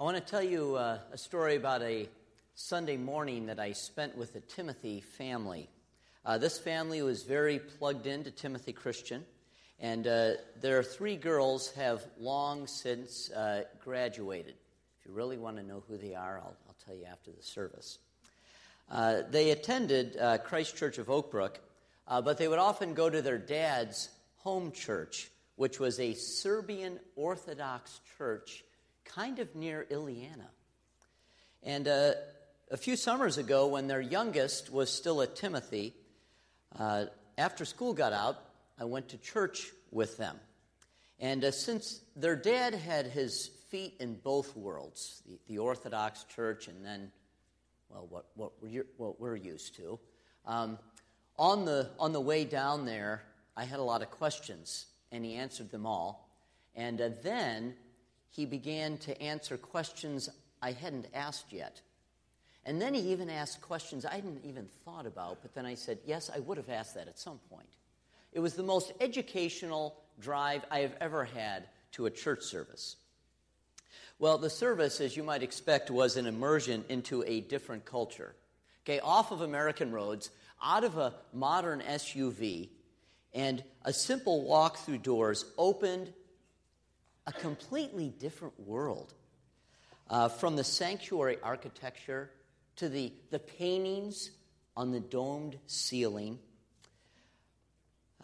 I want to tell you uh, a story about a Sunday morning that I spent with the Timothy family. Uh, this family was very plugged into Timothy Christian, and uh, their three girls have long since uh, graduated. If you really want to know who they are, I'll, I'll tell you after the service. Uh, they attended Christ Church of Oakbrook, but they would often go to their dad's home church, which was a Serbian Orthodox church kind of near Illiana. And uh, a few summers ago, when their youngest was still at Timothy, uh, after school got out, I went to church with them. And uh, since their dad had his feet in both worlds, the, the Orthodox Church and then, well, what, what, we're, what we're used to, um, on, the, on the way down there, I had a lot of questions, and he answered them all. And uh, then he began to answer questions I hadn't asked yet. And then he even asked questions I hadn't even thought about, but then I said, yes, I would have asked that at some point. It was the most educational drive I have ever had to a church service. Well, the service, as you might expect, was an immersion into a different culture. Okay, off of American roads, out of a modern SUV, and a simple walk through doors opened a completely different world. Uh, from the sanctuary architecture to the, the paintings on the domed ceiling,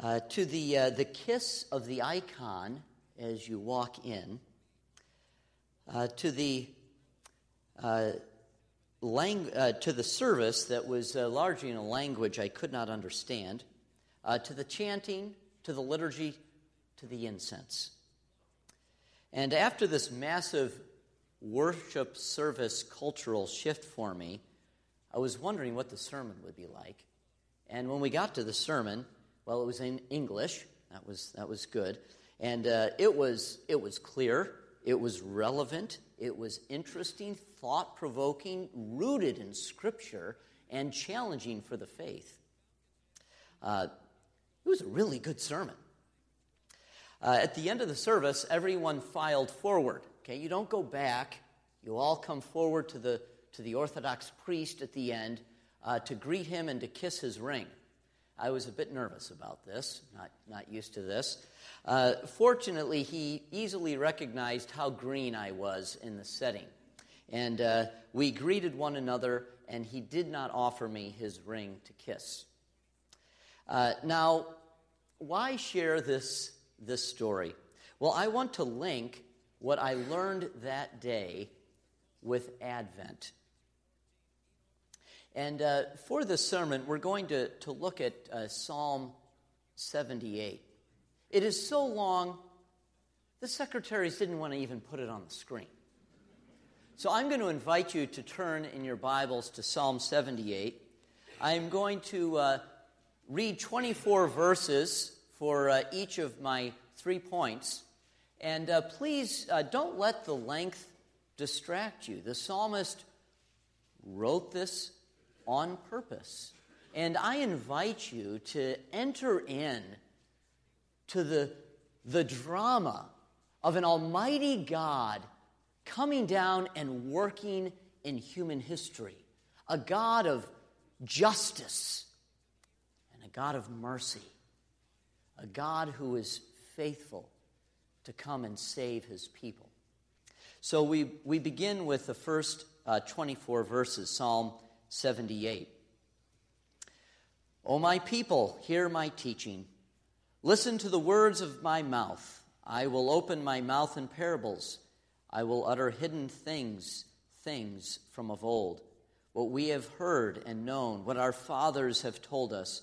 uh, to the, uh, the kiss of the icon as you walk in, uh, to the uh, lang- uh, to the service that was largely in a language I could not understand, to the chanting, to the liturgy, to the incense. And after this massive worship service cultural shift for me, I was wondering what the sermon would be like. And when we got to the sermon, well, it was in English. That was, that was good. And uh, it, was, it was clear, it was relevant, it was interesting, thought provoking, rooted in Scripture, and challenging for the faith. Uh, it was a really good sermon. Uh, at the end of the service, everyone filed forward. Okay, you don't go back. You all come forward to the, to the Orthodox priest at the end uh, to greet him and to kiss his ring. I was a bit nervous about this, not, not used to this. Uh, fortunately, he easily recognized how green I was in the setting. And uh, we greeted one another, and he did not offer me his ring to kiss. Uh, now, why share this this story? Well, I want to link what I learned that day with Advent. And uh, for this sermon, we're going to, to look at uh, Psalm 78. It is so long, the secretaries didn't want to even put it on the screen. So I'm going to invite you to turn in your Bibles to Psalm 78. I'm going to uh, read 24 verses for uh, each of my three points. And uh, please uh, don't let the length distract you. The psalmist wrote this on purpose. And I invite you to enter in to the, the drama of an almighty God coming down and working in human history. A God of justice and a God of mercy a God who is faithful to come and save his people. So we, we begin with the first uh, 24 verses, Psalm 78. O my people, hear my teaching. Listen to the words of my mouth. I will open my mouth in parables. I will utter hidden things, things from of old, what we have heard and known, what our fathers have told us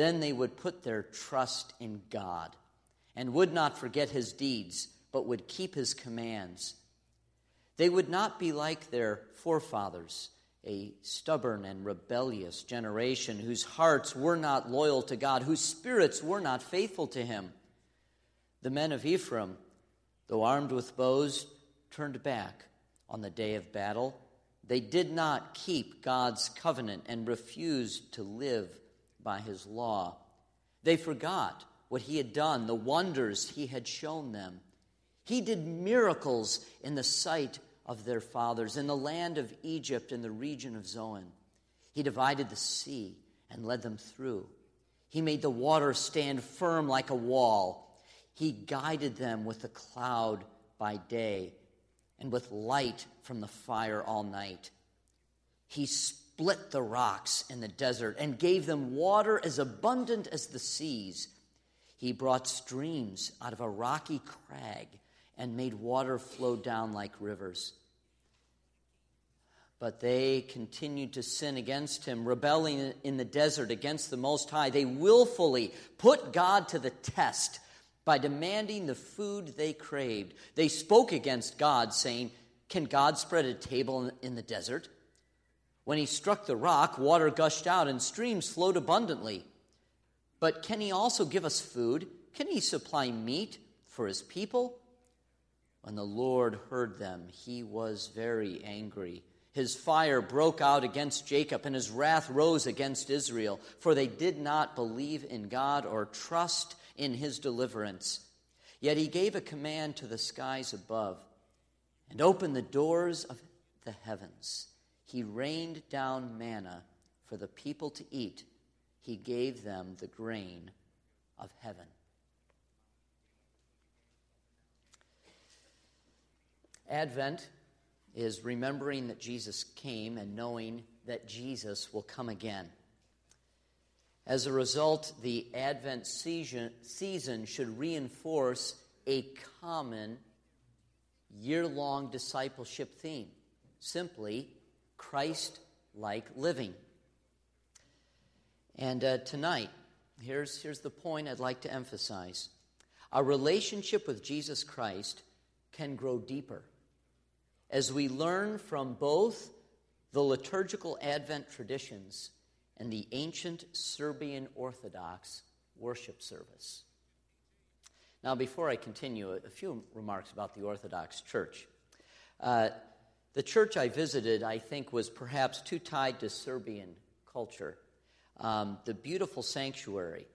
then they would put their trust in God and would not forget his deeds, but would keep his commands. They would not be like their forefathers, a stubborn and rebellious generation whose hearts were not loyal to God, whose spirits were not faithful to Him. The men of Ephraim, though armed with bows, turned back on the day of battle. They did not keep God's covenant and refused to live by His law. They forgot what He had done, the wonders He had shown them. He did miracles in the sight of their fathers, in the land of Egypt, in the region of Zoan. He divided the sea and led them through. He made the water stand firm like a wall. He guided them with a cloud by day and with light from the fire all night. He split the rocks in the desert and gave them water as abundant as the seas. He brought streams out of a rocky crag and made water flow down like rivers. But they continued to sin against him, rebelling in the desert against the Most High. They willfully put God to the test by demanding the food they craved. They spoke against God, saying, Can God spread a table in the desert? When he struck the rock, water gushed out and streams flowed abundantly. But can he also give us food? Can he supply meat for his people? When the Lord heard them, he was very angry. His fire broke out against Jacob, and his wrath rose against Israel, for they did not believe in God or trust in his deliverance. Yet he gave a command to the skies above and opened the doors of the heavens. He rained down manna for the people to eat. He gave them the grain of heaven. Advent is remembering that Jesus came and knowing that Jesus will come again. As a result, the Advent season, should reinforce a common year long discipleship theme simply Christ like living. And uh, tonight, here's, here's the point I'd like to emphasize. Our relationship with Jesus Christ can grow deeper as we learn from both the liturgical Advent traditions and the ancient Serbian Orthodox worship service. Now, before I continue, a few remarks about the Orthodox Church. Uh, the church I visited, I think, was perhaps too tied to Serbian culture. Um, the beautiful sanctuary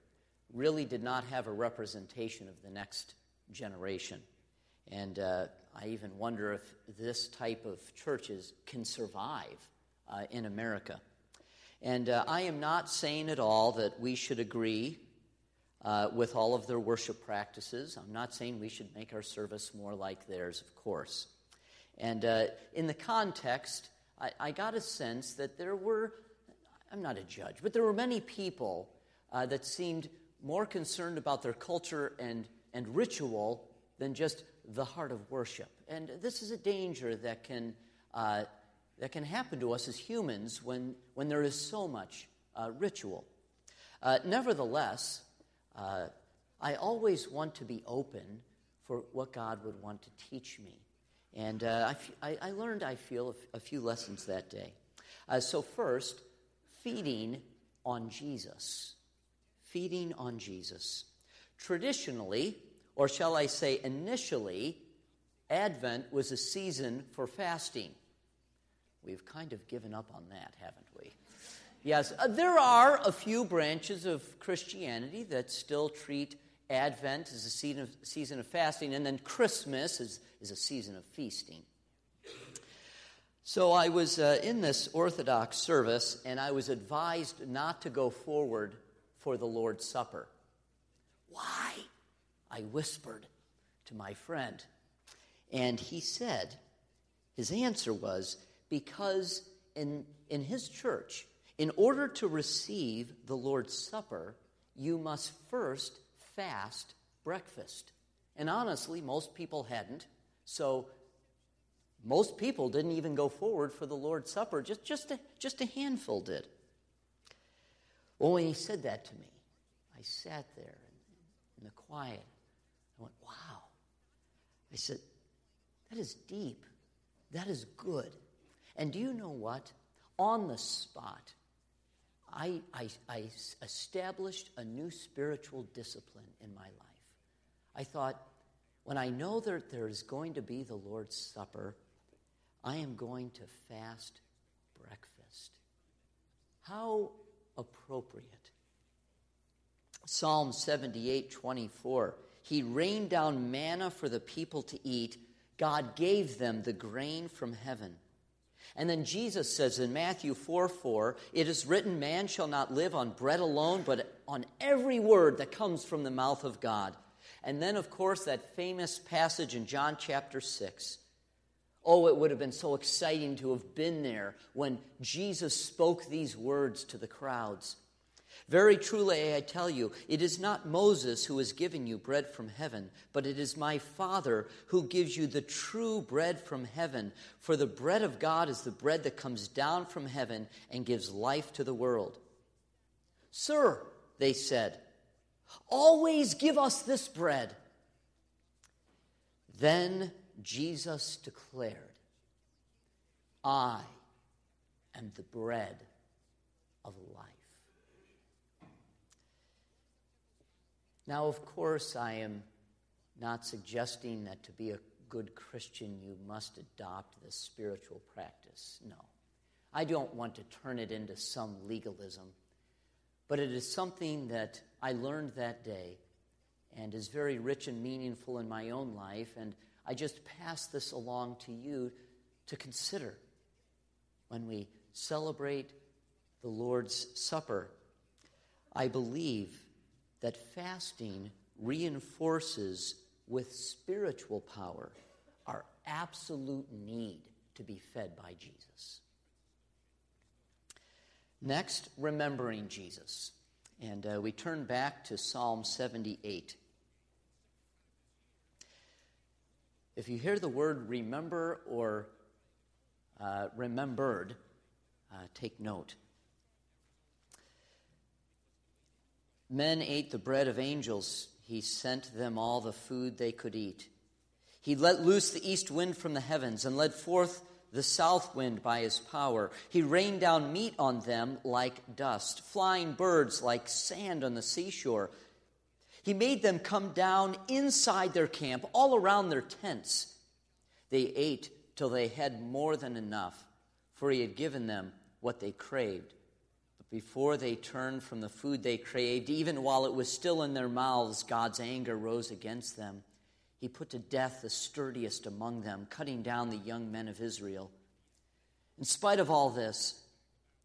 really did not have a representation of the next generation. And uh, I even wonder if this type of churches can survive uh, in America. And uh, I am not saying at all that we should agree uh, with all of their worship practices. I'm not saying we should make our service more like theirs, of course. And uh, in the context, I, I, got a sense that there were, I'm not a judge, but there were many people uh, that seemed more concerned about their culture and, and ritual than just the heart of worship. And this is a danger that can, uh, that can happen to us as humans when, when there is so much uh, ritual. Uh, nevertheless, uh, I always want to be open for what God would want to teach me. And uh, I, I, learned, I feel, a few lessons that day. Uh, so, first, feeding on Jesus. Feeding on Jesus. Traditionally, or shall I say initially, Advent was a season for fasting. We've kind of given up on that, haven't we? Yes, uh, there are a few branches of Christianity that still treat Advent as a season of, season of fasting, and then Christmas is, is a season of feasting. So I was uh, in this Orthodox service, and I was advised not to go forward for the Lord's Supper. Why? I whispered to my friend. And he said, his answer was, because in, in his church, in order to receive the Lord's Supper, you must first fast breakfast. And honestly, most people hadn't. So most people didn't even go forward for the Lord's Supper. Just, just, a, just a handful did. Well, when he said that to me, I sat there in the quiet I went, wow. I said, that is deep. that is good. And do you know what? On the spot, I, I, I established a new spiritual discipline in my life. I thought, when I know that there is going to be the Lord's Supper, I am going to fast breakfast. How appropriate. Psalm 78 24. He rained down manna for the people to eat. God gave them the grain from heaven. And then Jesus says in Matthew 4 4, it is written, Man shall not live on bread alone, but on every word that comes from the mouth of God. And then, of course, that famous passage in John chapter 6. Oh, it would have been so exciting to have been there when Jesus spoke these words to the crowds. Very truly, I tell you, it is not Moses who has given you bread from heaven, but it is my Father who gives you the true bread from heaven. For the bread of God is the bread that comes down from heaven and gives life to the world. Sir, they said, always give us this bread. Then Jesus declared, I am the bread of life. Now, of course, I am not suggesting that to be a good Christian you must adopt this spiritual practice. No. I don't want to turn it into some legalism, but it is something that I learned that day and is very rich and meaningful in my own life, and I just pass this along to you to consider when we celebrate the Lord's Supper. I believe that fasting reinforces with spiritual power our absolute need to be fed by Jesus. Next, remembering Jesus. And uh, we turn back to Psalm 78. If you hear the word remember or uh, remembered, uh, take note. Men ate the bread of angels. He sent them all the food they could eat. He let loose the east wind from the heavens and led forth the south wind by his power. He rained down meat on them like dust, flying birds like sand on the seashore. He made them come down inside their camp, all around their tents. They ate till they had more than enough, for he had given them what they craved But before they turned from the food they craved, even while it was still in their mouths, God's anger rose against them. He put to death the sturdiest among them, cutting down the young men of Israel. In spite of all this,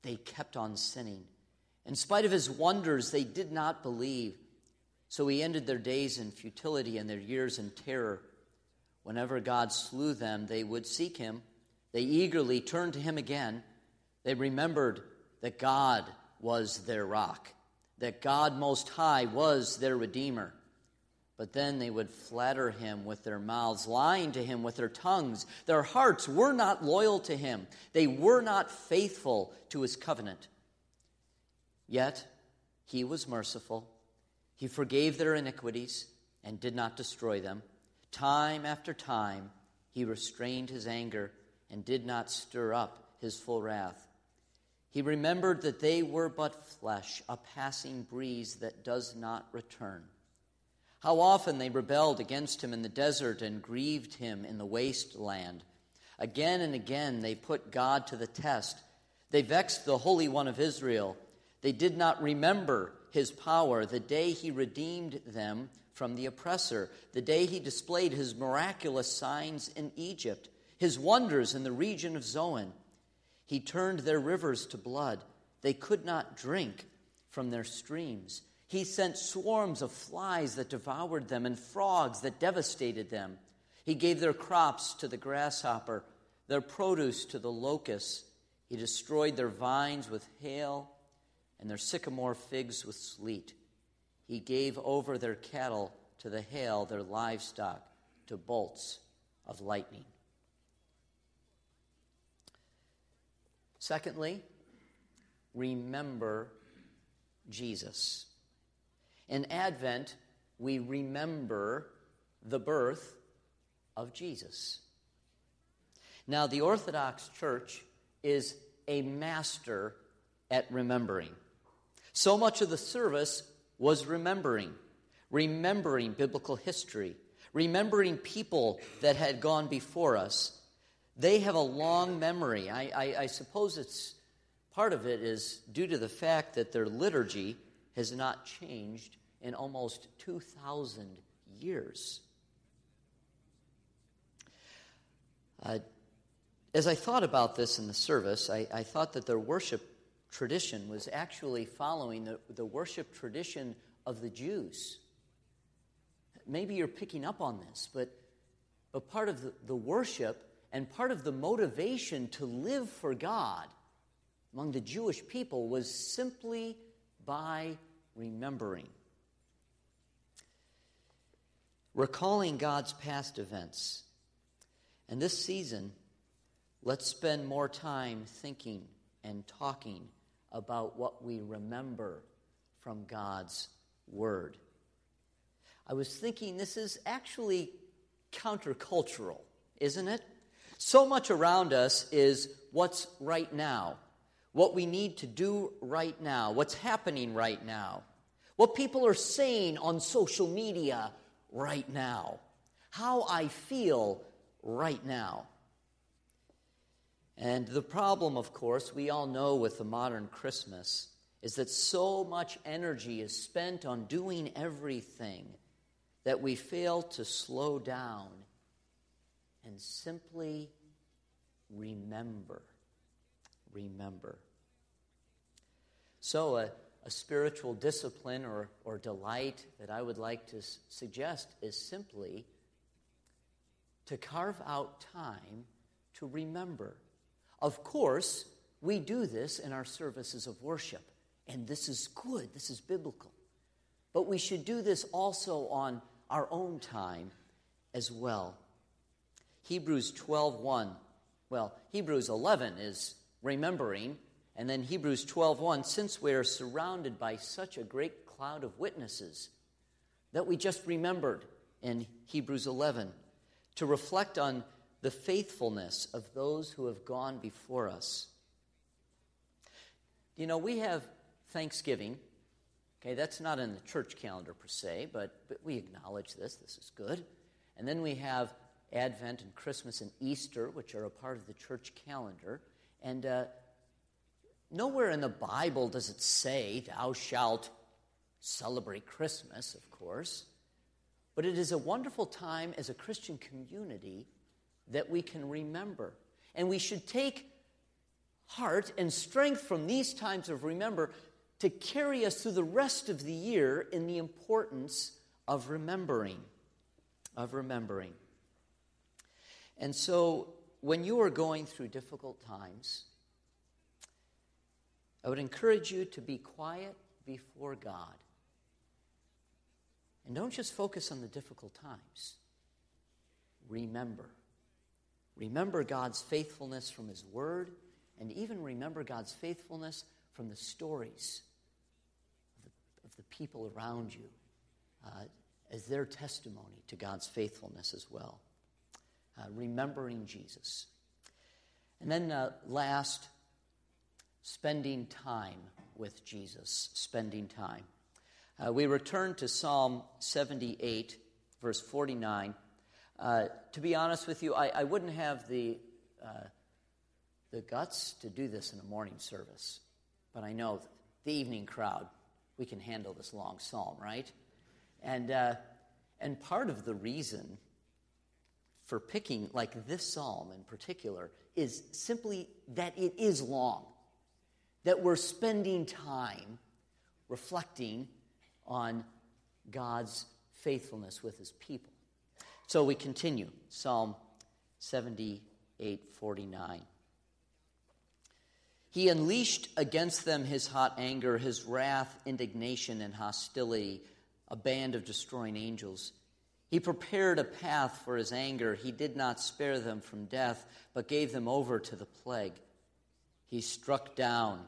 they kept on sinning. In spite of his wonders, they did not believe. So he ended their days in futility and their years in terror. Whenever God slew them, they would seek him. They eagerly turned to him again. They remembered that God was their rock, that God Most High was their Redeemer. But then they would flatter him with their mouths, lying to him with their tongues. Their hearts were not loyal to him, they were not faithful to his covenant. Yet he was merciful. He forgave their iniquities and did not destroy them. Time after time, he restrained his anger and did not stir up his full wrath. He remembered that they were but flesh, a passing breeze that does not return. How often they rebelled against him in the desert and grieved him in the waste land. Again and again they put God to the test. They vexed the Holy One of Israel. They did not remember his power, the day he redeemed them from the oppressor, the day he displayed his miraculous signs in Egypt, his wonders in the region of Zoan he turned their rivers to blood. They could not drink from their streams. He sent swarms of flies that devoured them and frogs that devastated them. He gave their crops to the grasshopper, their produce to the locust. He destroyed their vines with hail and their sycamore figs with sleet. He gave over their cattle to the hail, their livestock to bolts of lightning. Secondly, remember Jesus. In Advent, we remember the birth of Jesus. Now, the Orthodox Church is a master at remembering. So much of the service was remembering, remembering biblical history, remembering people that had gone before us. They have a long memory. I, I, I suppose it's part of it is due to the fact that their liturgy has not changed in almost 2,000 years. Uh, as I thought about this in the service, I, I, thought that their worship tradition was actually following the, the worship tradition of the Jews. Maybe you're picking up on this, but, but part of the, the worship and part of the motivation to live for God among the Jewish people was simply by remembering. Recalling God's past events. And this season, let's spend more time thinking and talking about what we remember from God's Word. I was thinking this is actually countercultural, isn't it? So much around us is what's right now, what we need to do right now, what's happening right now, what people are saying on social media right now, how I feel right now. And the problem, of course, we all know with the modern Christmas is that so much energy is spent on doing everything that we fail to slow down and simply remember. Remember. So, a, a spiritual discipline or, or delight that I would like to s- suggest is simply to carve out time to remember. Of course, we do this in our services of worship, and this is good, this is biblical. But we should do this also on our own time as well. Hebrews 12:1. Well, Hebrews 11 is remembering, and then Hebrews 12:1 since we are surrounded by such a great cloud of witnesses that we just remembered in Hebrews 11 to reflect on the faithfulness of those who have gone before us. You know, we have Thanksgiving. Okay, that's not in the church calendar per se, but, but we acknowledge this. This is good. And then we have Advent and Christmas and Easter, which are a part of the church calendar. And uh, nowhere in the Bible does it say, Thou shalt celebrate Christmas, of course. But it is a wonderful time as a Christian community that we can remember. And we should take heart and strength from these times of remember to carry us through the rest of the year in the importance of remembering. Of remembering. And so, when you are going through difficult times, I would encourage you to be quiet before God. And don't just focus on the difficult times. Remember. Remember God's faithfulness from His Word, and even remember God's faithfulness from the stories of the, of the people around you uh, as their testimony to God's faithfulness as well. Uh, remembering Jesus. And then uh, last, spending time with Jesus. Spending time. Uh, we return to Psalm 78, verse 49. Uh, to be honest with you, I, I wouldn't have the, uh, the guts to do this in a morning service, but I know the evening crowd, we can handle this long psalm, right? And, uh, and part of the reason for picking, like this psalm in particular, is simply that it is long, that we're spending time reflecting on God's faithfulness with his people. So we continue. Psalm 78 49. He unleashed against them his hot anger, his wrath, indignation, and hostility, a band of destroying angels. He prepared a path for his anger. He did not spare them from death, but gave them over to the plague. He struck down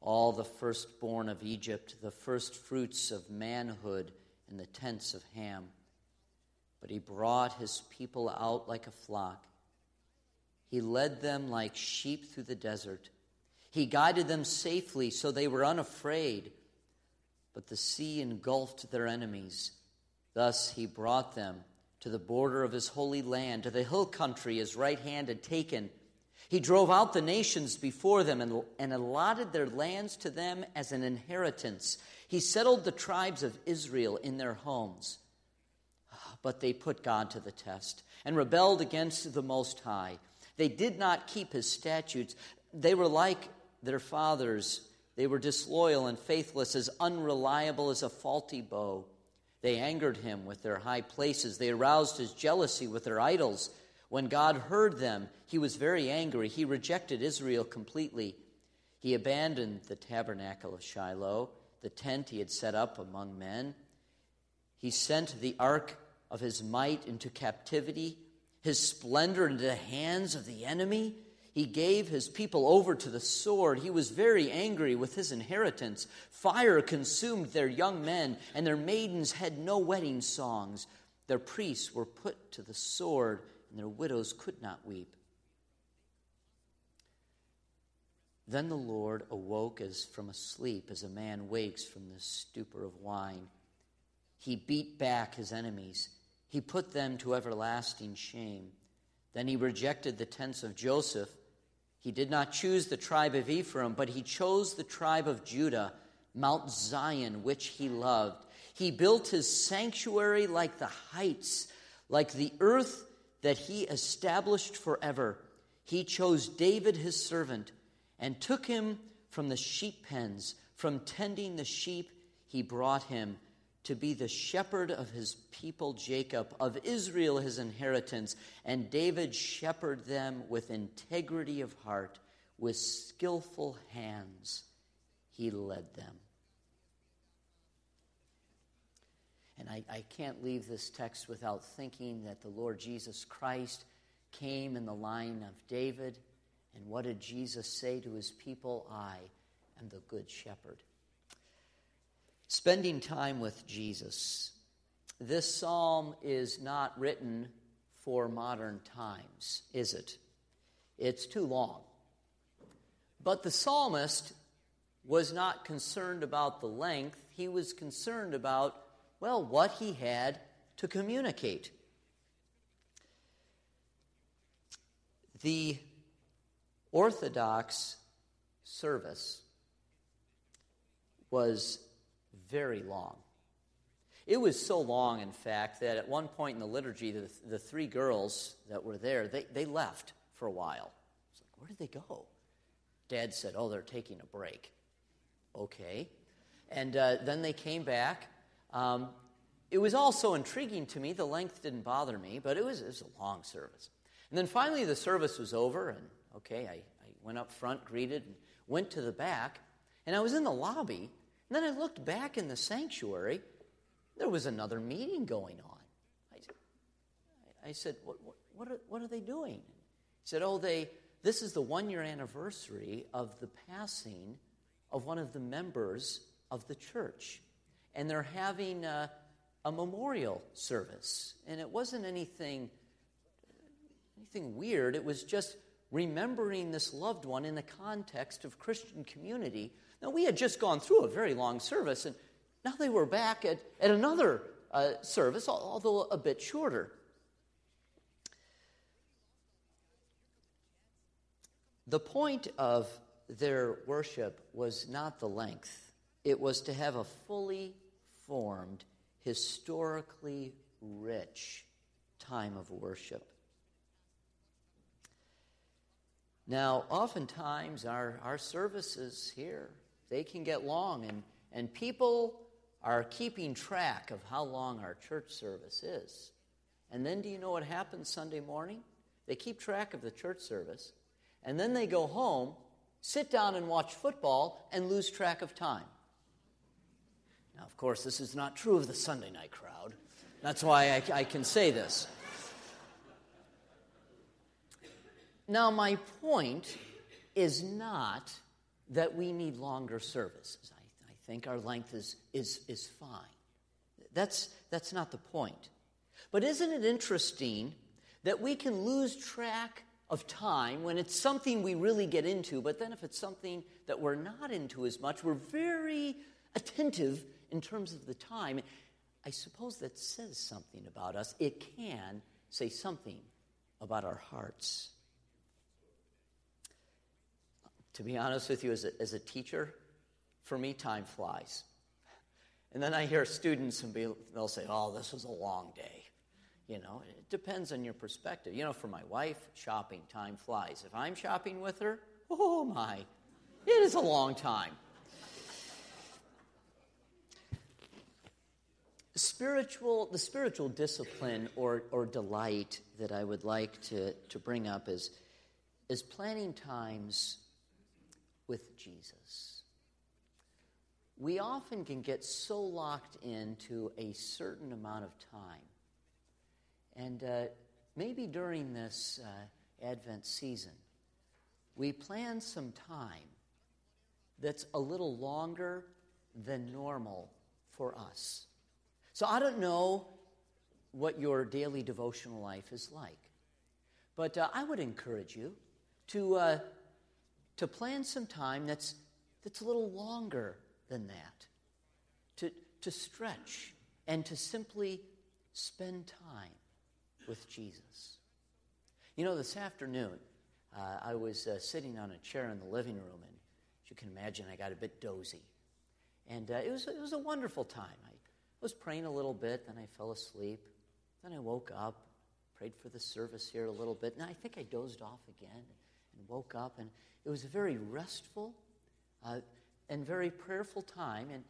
all the firstborn of Egypt, the first fruits of manhood in the tents of Ham but he brought his people out like a flock. He led them like sheep through the desert. He guided them safely so they were unafraid. But the sea engulfed their enemies. Thus he brought them to the border of his holy land, to the hill country his right hand had taken. He drove out the nations before them and, and allotted their lands to them as an inheritance. He settled the tribes of Israel in their homes. Ah, but they put God to the test and rebelled against the Most High. They did not keep his statutes. They were like their fathers. They were disloyal and faithless, as unreliable as a faulty bow. They angered him with their high places. They aroused his jealousy with their idols. When God heard them, he was very angry. He rejected Israel completely. He abandoned the tabernacle of Shiloh, the tent he had set up among men. He sent the ark of his might into captivity, his splendor into the hands of the enemy. He gave his people over to the sword. He was very angry with his inheritance. Fire consumed their young men, and their maidens had no wedding songs. Their priests were put to the sword, and their widows could not weep. Then the Lord awoke as from a sleep, as a man wakes from the stupor of wine. He beat back his enemies, he put them to everlasting shame. Then he rejected the tents of Joseph he did not choose the tribe of Ephraim, but he chose the tribe of Judah, Mount Zion, which he loved. He built his sanctuary like the heights, like the earth that he established forever. He chose David his servant and took him from the sheep pens, from tending the sheep, he brought him to be the shepherd of his people Jacob, of Israel his inheritance. And David shepherded them with integrity of heart, with skillful hands he led them. And I, I can't leave this text without thinking that the Lord Jesus Christ came in the line of David. And what did Jesus say to his people? I am the good shepherd. Spending time with Jesus. This psalm is not written for modern times, is it? It's too long. But the psalmist was not concerned about the length, he was concerned about, well, what he had to communicate. The Orthodox service was very long. It was so long, in fact, that at one point in the liturgy, the, the three girls that were there, they, they left for a while. It's like, where did they go? Dad said, oh, they're taking a break. Okay. And uh, then they came back. Um, it was all so intriguing to me. The length didn't bother me, but it was, it was a long service. And then finally, the service was over, and okay, I, I went up front, greeted, and went to the back. And I was in the lobby, and then I looked back in the sanctuary. There was another meeting going on. I, I said, what, what, what, are, what are they doing? He said, Oh, they, this is the one year anniversary of the passing of one of the members of the church. And they're having a, a memorial service. And it wasn't anything, anything weird, it was just remembering this loved one in the context of Christian community now, we had just gone through a very long service, and now they were back at, at another uh, service, although a bit shorter. The point of their worship was not the length, it was to have a fully formed, historically rich time of worship. Now, oftentimes our, our services here they can get long, and, and people are keeping track of how long our church service is. And then do you know what happens Sunday morning? They keep track of the church service, and then they go home, sit down and watch football, and lose track of time. Now, of course, this is not true of the Sunday night crowd. That's why I, I can say this. Now, my point is not that we need longer services. I, I think our length is, is, is fine. That's, that's not the point. But isn't it interesting that we can lose track of time when it's something we really get into, but then if it's something that we're not into as much, we're very attentive in terms of the time. I suppose that says something about us. It can say something about our hearts. To be honest with you, as a, as a teacher, for me, time flies. And then I hear students and be, they'll say, oh, this was a long day. You know, it depends on your perspective. You know, for my wife, shopping, time flies. If I'm shopping with her, oh my, it is a long time. Spiritual, the spiritual discipline or, or delight that I would like to, to bring up is, is planning times with Jesus. We often can get so locked into a certain amount of time and uh, maybe during this uh, Advent season, we plan some time that's a little longer than normal for us. So I don't know what your daily devotional life is like, but uh, I would encourage you to, uh, to plan some time that's, that's a little longer than that, to, to stretch and to simply spend time with Jesus. You know, this afternoon, uh, I was uh, sitting on a chair in the living room, and as you can imagine, I got a bit dozy. And uh, it, was, it was a wonderful time. Was praying a little bit, then I fell asleep. Then I woke up, prayed for the service here a little bit, and I think I dozed off again and woke up. And it was a very restful uh, and very prayerful time. And,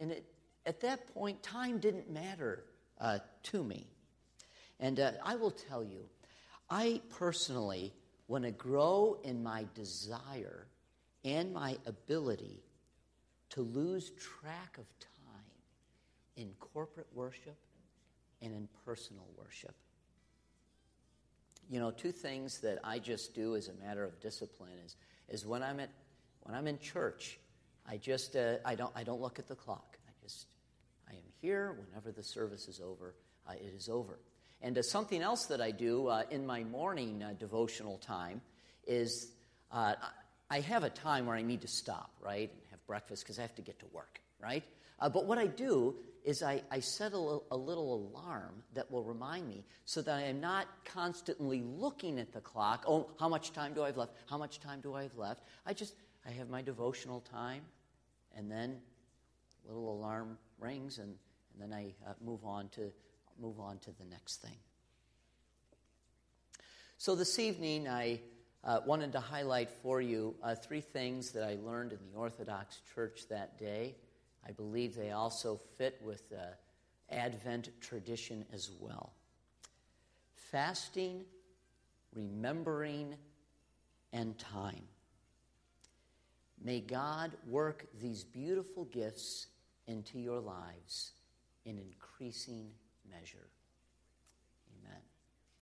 and it, at that point, time didn't matter uh, to me. And uh, I will tell you, I personally want to grow in my desire and my ability to lose track of time in corporate worship and in personal worship. You know, two things that I just do as a matter of discipline is, is when I'm at when I'm in church, I just uh, I don't I don't look at the clock. I just I am here whenever the service is over. Uh, it is over. And uh, something else that I do uh, in my morning uh, devotional time is uh, I have a time where I need to stop, right, breakfast because I have to get to work, right? Uh, but what I do is I, I set a, little, alarm that will remind me so that I am not constantly looking at the clock. Oh, how much time do I have left? How much time do I have left? I just, I have my devotional time, and then little alarm rings, and, and then I uh, move on to move on to the next thing. So, this evening, I uh, wanted to highlight for you uh, three things that I learned in the Orthodox Church that day. I believe they also fit with the Advent tradition as well. Fasting, remembering, and time. May God work these beautiful gifts into your lives in increasing measure.